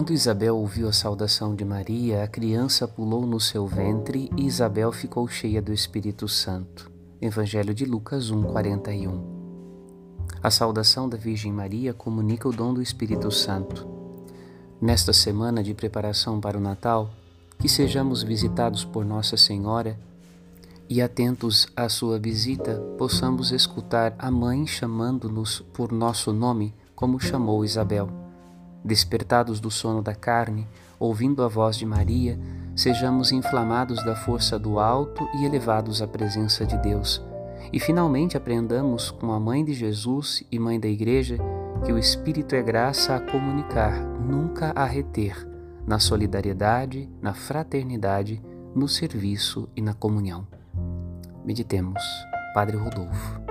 Quando Isabel ouviu a saudação de Maria, a criança pulou no seu ventre e Isabel ficou cheia do Espírito Santo. Evangelho de Lucas 1, 41. A saudação da Virgem Maria comunica o dom do Espírito Santo. Nesta semana de preparação para o Natal, que sejamos visitados por Nossa Senhora e atentos à sua visita, possamos escutar a Mãe chamando-nos por nosso nome, como chamou Isabel. Despertados do sono da carne, ouvindo a voz de Maria, sejamos inflamados da força do alto e elevados à presença de Deus. E finalmente aprendamos com a Mãe de Jesus e Mãe da Igreja que o Espírito é graça a comunicar, nunca a reter, na solidariedade, na fraternidade, no serviço e na comunhão. Meditemos. Padre Rodolfo.